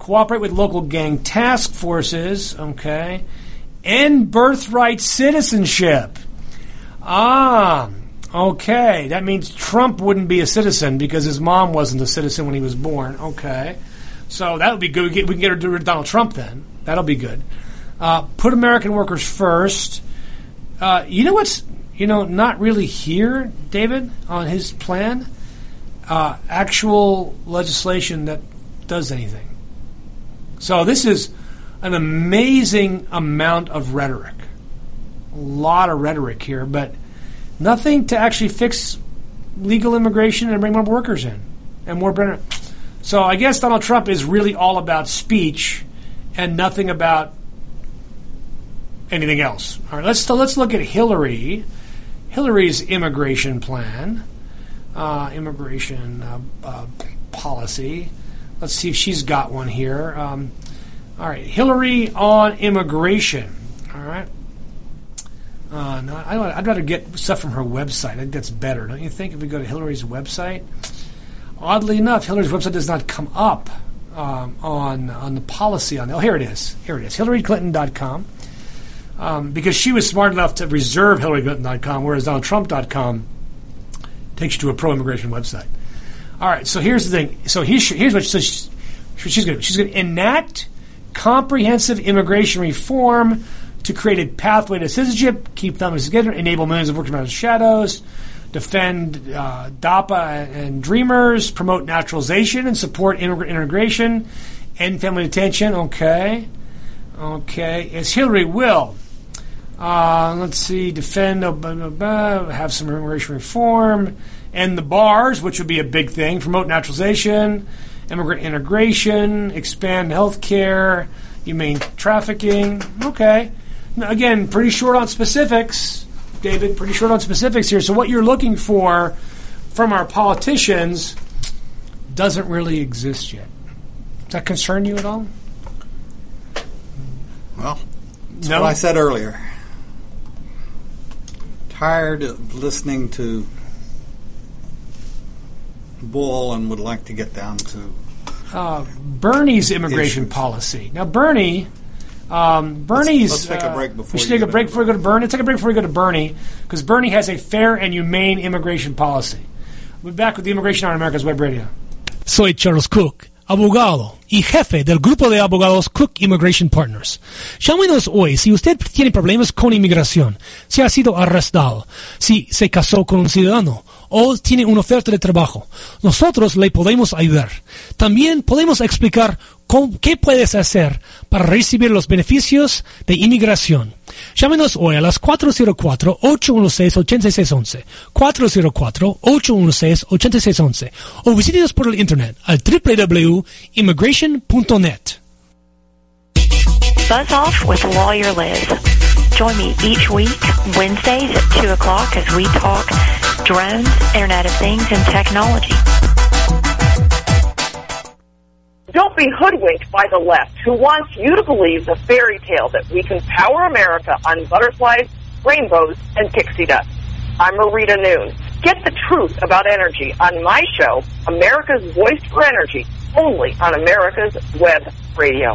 Cooperate with local gang task forces. Okay. End birthright citizenship. Ah, okay. That means Trump wouldn't be a citizen because his mom wasn't a citizen when he was born. Okay. So that would be good. We, can get rid of Donald Trump then. That'll be good. Uh, put American workers first. Uh, you know what's you know not really here, David, on his plan. Uh, actual legislation that does anything. So this is an amazing amount of rhetoric, a lot of rhetoric here, but nothing to actually fix legal immigration and bring more workers in and more. So I guess Donald Trump is really all about speech and nothing about anything else. All right, let's let's look at Hillary. Hillary's immigration plan, uh, immigration uh, uh, policy. Let's see if she's got one here. Um, all right, Hillary on immigration. All right. Uh, no, I, would rather get stuff from her website. I think that's better, don't you think? If we go to Hillary's website, Oddly enough, Hillary's website does not come up um, on on the policy on. Oh, here it is. Here it is. HillaryClinton.com. Um, because she was smart enough to reserve HillaryClinton.com, whereas DonaldTrump.com takes you to a pro-immigration website. All right. So here's the thing. So here's, here's what she, she's, she's going to She's going to enact comprehensive immigration reform to create a pathway to citizenship, keep families together, enable millions of workers out of shadows, defend uh, DAPA and Dreamers, promote naturalization and support integration, end family detention. Okay. Okay. As Hillary will. Uh, let's see, defend, uh, blah, blah, blah, have some immigration reform, end the bars, which would be a big thing, promote naturalization, immigrant integration, expand health care, humane trafficking. Okay. Now, again, pretty short on specifics. David, pretty short on specifics here. So, what you're looking for from our politicians doesn't really exist yet. Does that concern you at all? Well, that's no? what I said earlier. Tired of listening to bull and would like to get down to uh, Bernie's immigration issues. policy. Now, Bernie um, Bernie's. Let's, let's, take a break before. Uh, we should take a break before we go to Bernie. Let's take a break before we go to Bernie because Bernie has a fair and humane immigration policy. We'll be back with the Immigration on America's Web Radio. Soy Charles Kuck, abogado y jefe del grupo de abogados Cook Immigration Partners. Llámenos hoy si usted tiene problemas con inmigración, si ha sido arrestado, si se casó con un ciudadano o tiene una oferta de trabajo. Nosotros le podemos ayudar. También podemos explicar ¿Qué puedes hacer para recibir los beneficios de inmigración? Llámenos hoy a las 404-816-8611, 404-816-8611 o visítenos por el internet al www.immigration.net. Buzz off with Lawyer Liz. Join me each week, Wednesdays at 2 o'clock as we talk drones, Internet of Things, and technology. Don't be hoodwinked by the left who wants you to believe the fairy tale that we can power America on butterflies, rainbows, and pixie dust. I'm Marita Noon. Get the truth about energy on my show, America's Voice for Energy, only on America's Web Radio.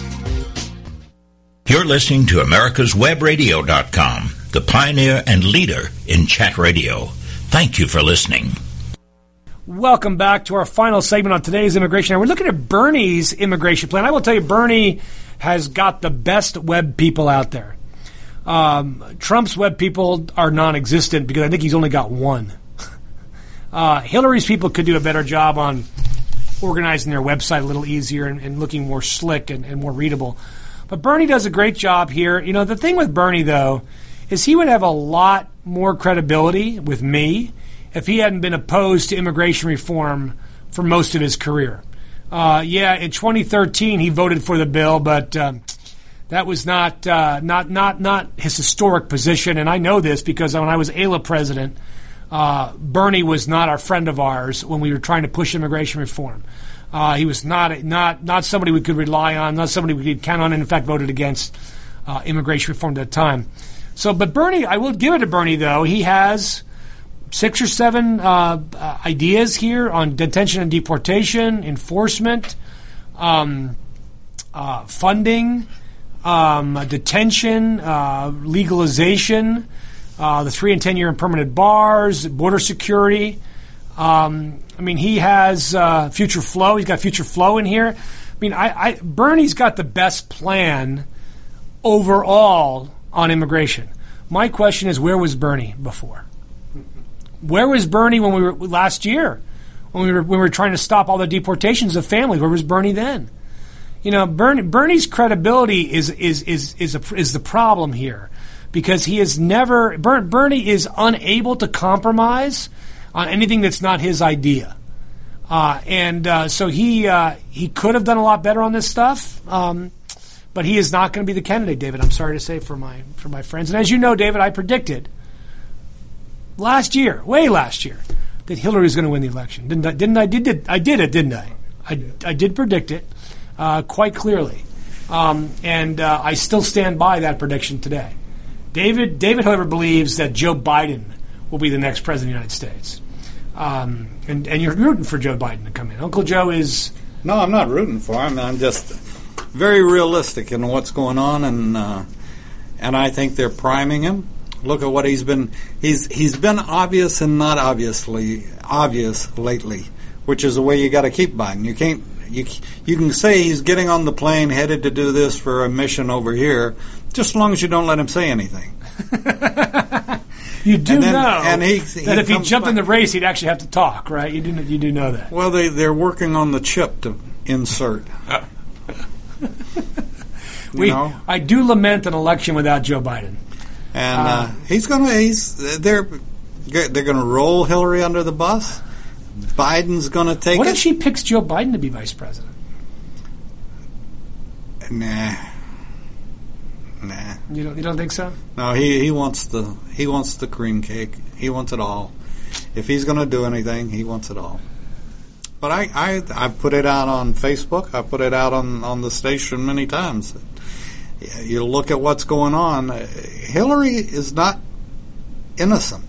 You're listening to America'sWebRadio.com, the pioneer and leader in chat radio. Thank you for listening. Welcome back to our final segment on today's immigration. We're looking at Bernie's immigration plan. I will tell you, Bernie has got the best web people out there. Um, Trump's web people are non existent because I think he's only got one. Uh, Hillary's people could do a better job on organizing their website a little easier and, and looking more slick and, and, more readable. But Bernie does a great job here. You know, the thing with Bernie, though, is he would have a lot more credibility with me if he hadn't been opposed to immigration reform for most of his career. Uh, yeah, in 2013 he voted for the bill, but um, that was not uh, not not not his historic position. And I know this because when I was AILA president uh, Bernie was not our friend of ours when we were trying to push immigration reform. Uh, he was not not not somebody we could rely on, not somebody we could count on, and in fact voted against uh, immigration reform at that time. So, but Bernie, I will give it to Bernie though. He has six or seven uh, uh, ideas here on detention and deportation, enforcement, um, uh, funding, um, detention, legalization uh, the three and ten year and permanent bars, border security. Um, I mean, he has uh, future flow. He's got future flow in here. I mean, I, I, Bernie's got the best plan overall on immigration. My question is, where was Bernie before? Where was Bernie when we were last year? When we were when we were trying to stop all the deportations of families, where was Bernie then? You know, Bernie, Bernie's credibility is is is is, a, is the problem here because he is never Bernie is unable to compromise on anything that's not his idea. Uh, and uh, so he uh, he could have done a lot better on this stuff, um, but he is not going to be the candidate, David. I'm sorry to say for my for my friends. And as you know, David, I predicted last year, way last year, that Hillary was going to win the election. Didn't I? Didn't I? Did, I did it, didn't I? I, I did predict it uh, quite clearly, um, and uh, I still stand by that prediction today. David, David, however, believes that Joe Biden will be the next president of the United States. Um, and, and you're rooting for Joe Biden to come in. Uncle Joe is. No, I'm not rooting for him. I'm just very realistic in what's going on, and uh, and I think they're priming him. Look at what he's been. He's he's been obvious and not obviously obvious lately, which is the way you got to keep Biden. You can't. You, you can say he's getting on the plane headed to do this for a mission over here, just as long as you don't let him say anything. you do then, know and he, that if he jumped in the race, he'd actually have to talk, right? You do, you do know that. Well, they they're working on the chip to insert. we, know? I do lament an election without Joe Biden, and uh, uh, he's going to he's they're they're going to roll Hillary under the bus. Biden's going to take. What it? if she picks Joe Biden to be vice president? Nah. Nah. You don't. You don't think so? No. He he wants the he wants the cream cake. He wants it all. If he's going to do anything, he wants it all. But I, I I put it out on Facebook. I put it out on on the station many times. You look at what's going on. Hillary is not innocent.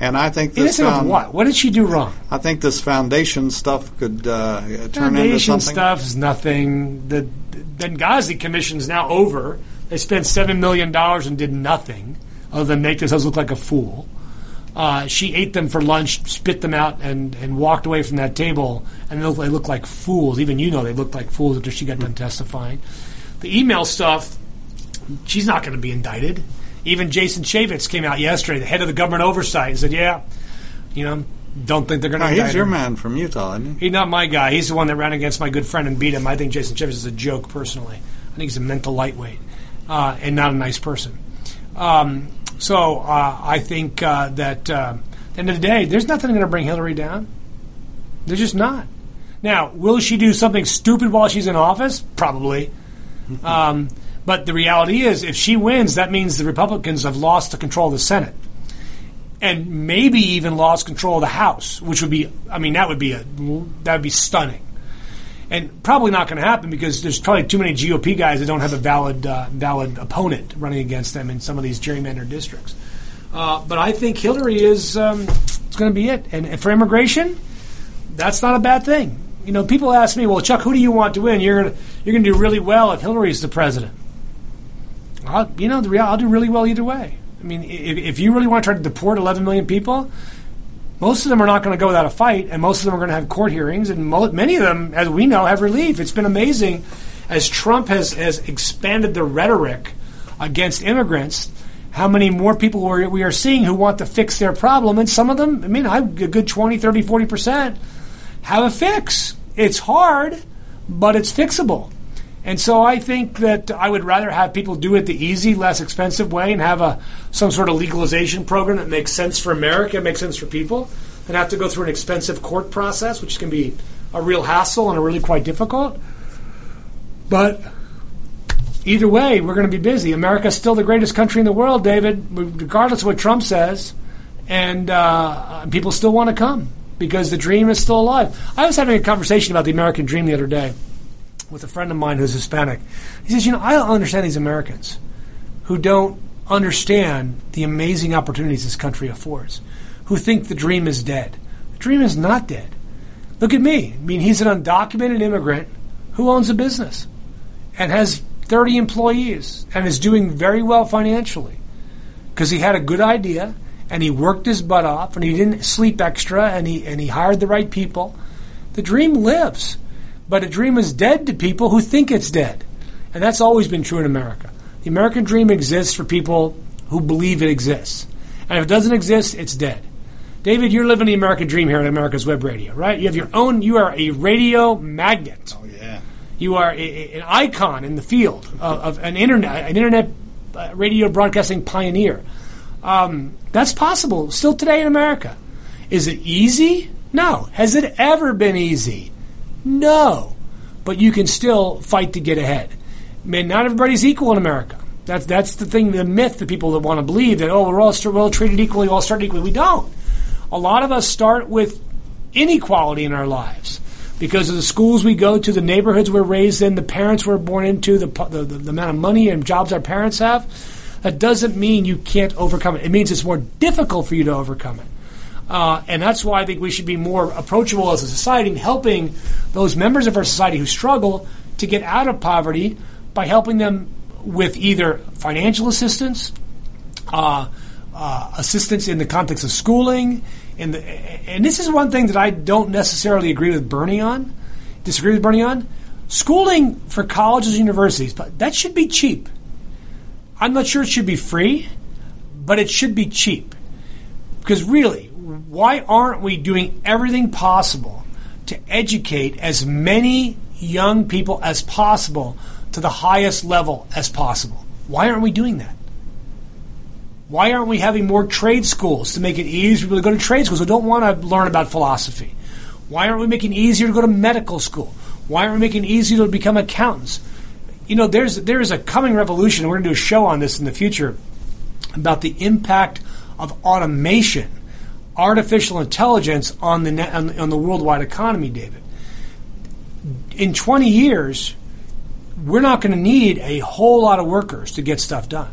And I think this innocent found, of what? What did she do wrong? I think this foundation stuff could uh, turn foundation into something. Foundation stuff is nothing. The Benghazi Commission is now over. They spent seven million dollars and did nothing other than make themselves look like a fool. Uh, she ate them for lunch, spit them out, and, and walked away from that table. And they looked, they like fools. Even you know they looked like fools after she got done testifying. The email stuff, she's not going to be indicted. Even Jason Chaffetz came out yesterday, the head of the government oversight, and said, "Yeah, you know, don't think they're going to." No, he's your her. man from Utah, isn't he? He's not my guy. He's the one that ran against my good friend and beat him. I think Jason Chaffetz is a joke, personally. I think he's a mental lightweight uh, and not a nice person. Um, so uh, I think uh, that uh, at the end of the day, there's nothing going to bring Hillary down. There's just not. Now, will she do something stupid while she's in office? Probably. Um, But the reality is, if she wins, that means the Republicans have lost the control of the Senate. And maybe even lost control of the House, which would be, I mean, that would be a, that would be stunning. And probably not going to happen because there's probably too many GOP guys that don't have a valid, uh, valid opponent running against them in some of these gerrymandered districts. Uh, but I think Hillary is um, it's going to be it. And, and for immigration, that's not a bad thing. You know, people ask me, "Well, Chuck, who do you want to win?" You're gonna you're gonna do really well if Hillary's the president. I'll, you know, the real, I'll do really well either way. I mean, if, if you really want to try to deport 11 million people, most of them are not going to go without a fight, and most of them are going to have court hearings, and mo- many of them, as we know, have relief. It's been amazing as Trump has, has expanded the rhetoric against immigrants. How many more people we're, we are seeing who want to fix their problem, and some of them, I mean, I, a good 20, 30, 40 percent have a fix. It's hard, but it's fixable. And so I think that I would rather have people do it the easy, less expensive way and have a some sort of legalization program that makes sense for America, makes sense for people, than have to go through an expensive court process, which can be a real hassle and a really quite difficult. But either way, we're going to be busy. America's still the greatest country in the world, David, regardless of what Trump says, and uh, people still want to come because the dream is still alive. I was having a conversation about the American dream the other day with a friend of mine who's Hispanic. He says, You know, I don't understand these Americans who don't understand the amazing opportunities this country affords, who think the dream is dead. The dream is not dead. Look at me. I mean, he's an undocumented immigrant who owns a business and has 30 employees and is doing very well financially because he had a good idea and he worked his butt off and he didn't sleep extra and he and he hired the right people. The dream lives, but a dream is dead to people who think it's dead, and that's always been true in America. The American dream exists for people who believe it exists, and if it doesn't exist, it's dead. David, you're living the American dream here at America's Web Radio, right? You have your own. You are a radio magnet. Oh yeah. You are a, a, an icon in the field of, of an internet, an internet uh, radio broadcasting pioneer. Um, that's possible still today in America. Is it easy? No. Has it ever been easy? No. But you can still fight to get ahead. Man, not everybody's equal in America. That's that's the thing, the myth that people that want to believe that oh we're all we're all treated equally, we all start equally. We don't. A lot of us start with inequality in our lives because of the schools we go to, the neighborhoods we're raised in, the parents we're born into, the, the, the amount of money and jobs our parents have. That doesn't mean you can't overcome it. It means it's more difficult for you to overcome it. Uh, and that's why I think we should be more approachable as a society in helping those members of our society who struggle to get out of poverty by helping them with either financial assistance, uh, uh, assistance in the context of schooling, in the, and this is one thing that I don't necessarily agree with Bernie on, disagree with Bernie on. Schooling for colleges and universities, but that should be cheap. I'm not sure it should be free, but it should be cheap. Because really, why aren't we doing everything possible to educate as many young people as possible to the highest level as possible? Why aren't we doing that? Why aren't we having more trade schools to make it easier for people to go to trade schools who don't want to learn about philosophy? Why aren't we making it easier to go to medical school? Why aren't we making it easier to become accountants? You know, there's there is a coming revolution. We're going to do a show on this in the future about the impact of automation, artificial intelligence on the net, on, on the worldwide economy, David. In 20 years, we're not going to need a whole lot of workers to get stuff done.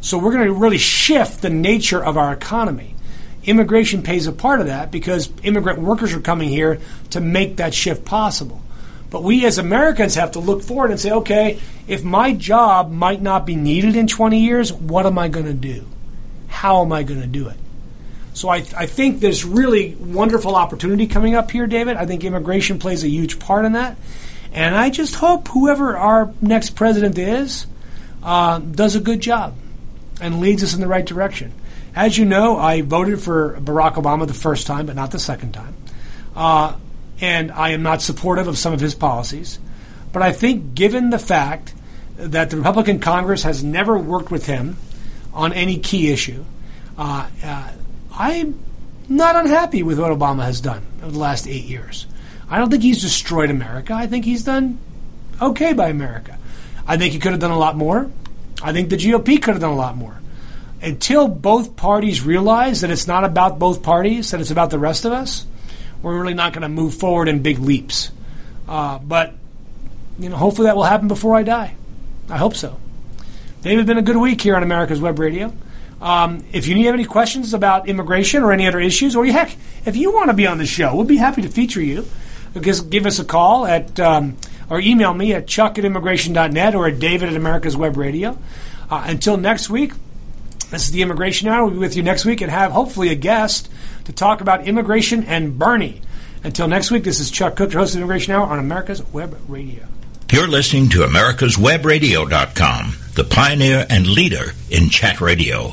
So we're going to really shift the nature of our economy. Immigration pays a part of that because immigrant workers are coming here to make that shift possible. But we as Americans have to look forward and say, okay, if my job might not be needed in 20 years, what am I going to do? How am I going to do it? So I, I think there's really wonderful opportunity coming up here, David. I think immigration plays a huge part in that. And I just hope whoever our next president is uh, does a good job and leads us in the right direction. As you know, I voted for Barack Obama the first time, but not the second time. Uh, and I am not supportive of some of his policies. But I think, given the fact that the Republican Congress has never worked with him on any key issue, uh, uh, I'm not unhappy with what Obama has done over the last eight years. I don't think he's destroyed America. I think he's done okay by America. I think he could have done a lot more. I think the GOP could have done a lot more. Until both parties realize that it's not about both parties, that it's about the rest of us, we're really not going to move forward in big leaps. Uh, but you know, hopefully that will happen before I die. I hope so. David, been a good week here on America's Web Radio. Um, if you have any questions about immigration or any other issues, or heck, if you want to be on the show, we'll be happy to feature you. Because give us a call at um, or email me at chuck at immigration.net or at david at America's Web Radio. Uh, until next week, this is the Immigration Hour. We'll be with you next week and have hopefully a guest to talk about immigration and Bernie. Until next week, this is Chuck Kuck, host of Immigration Hour on America's Web Radio. You're listening to America'sWebRadio.com, the pioneer and leader in chat radio.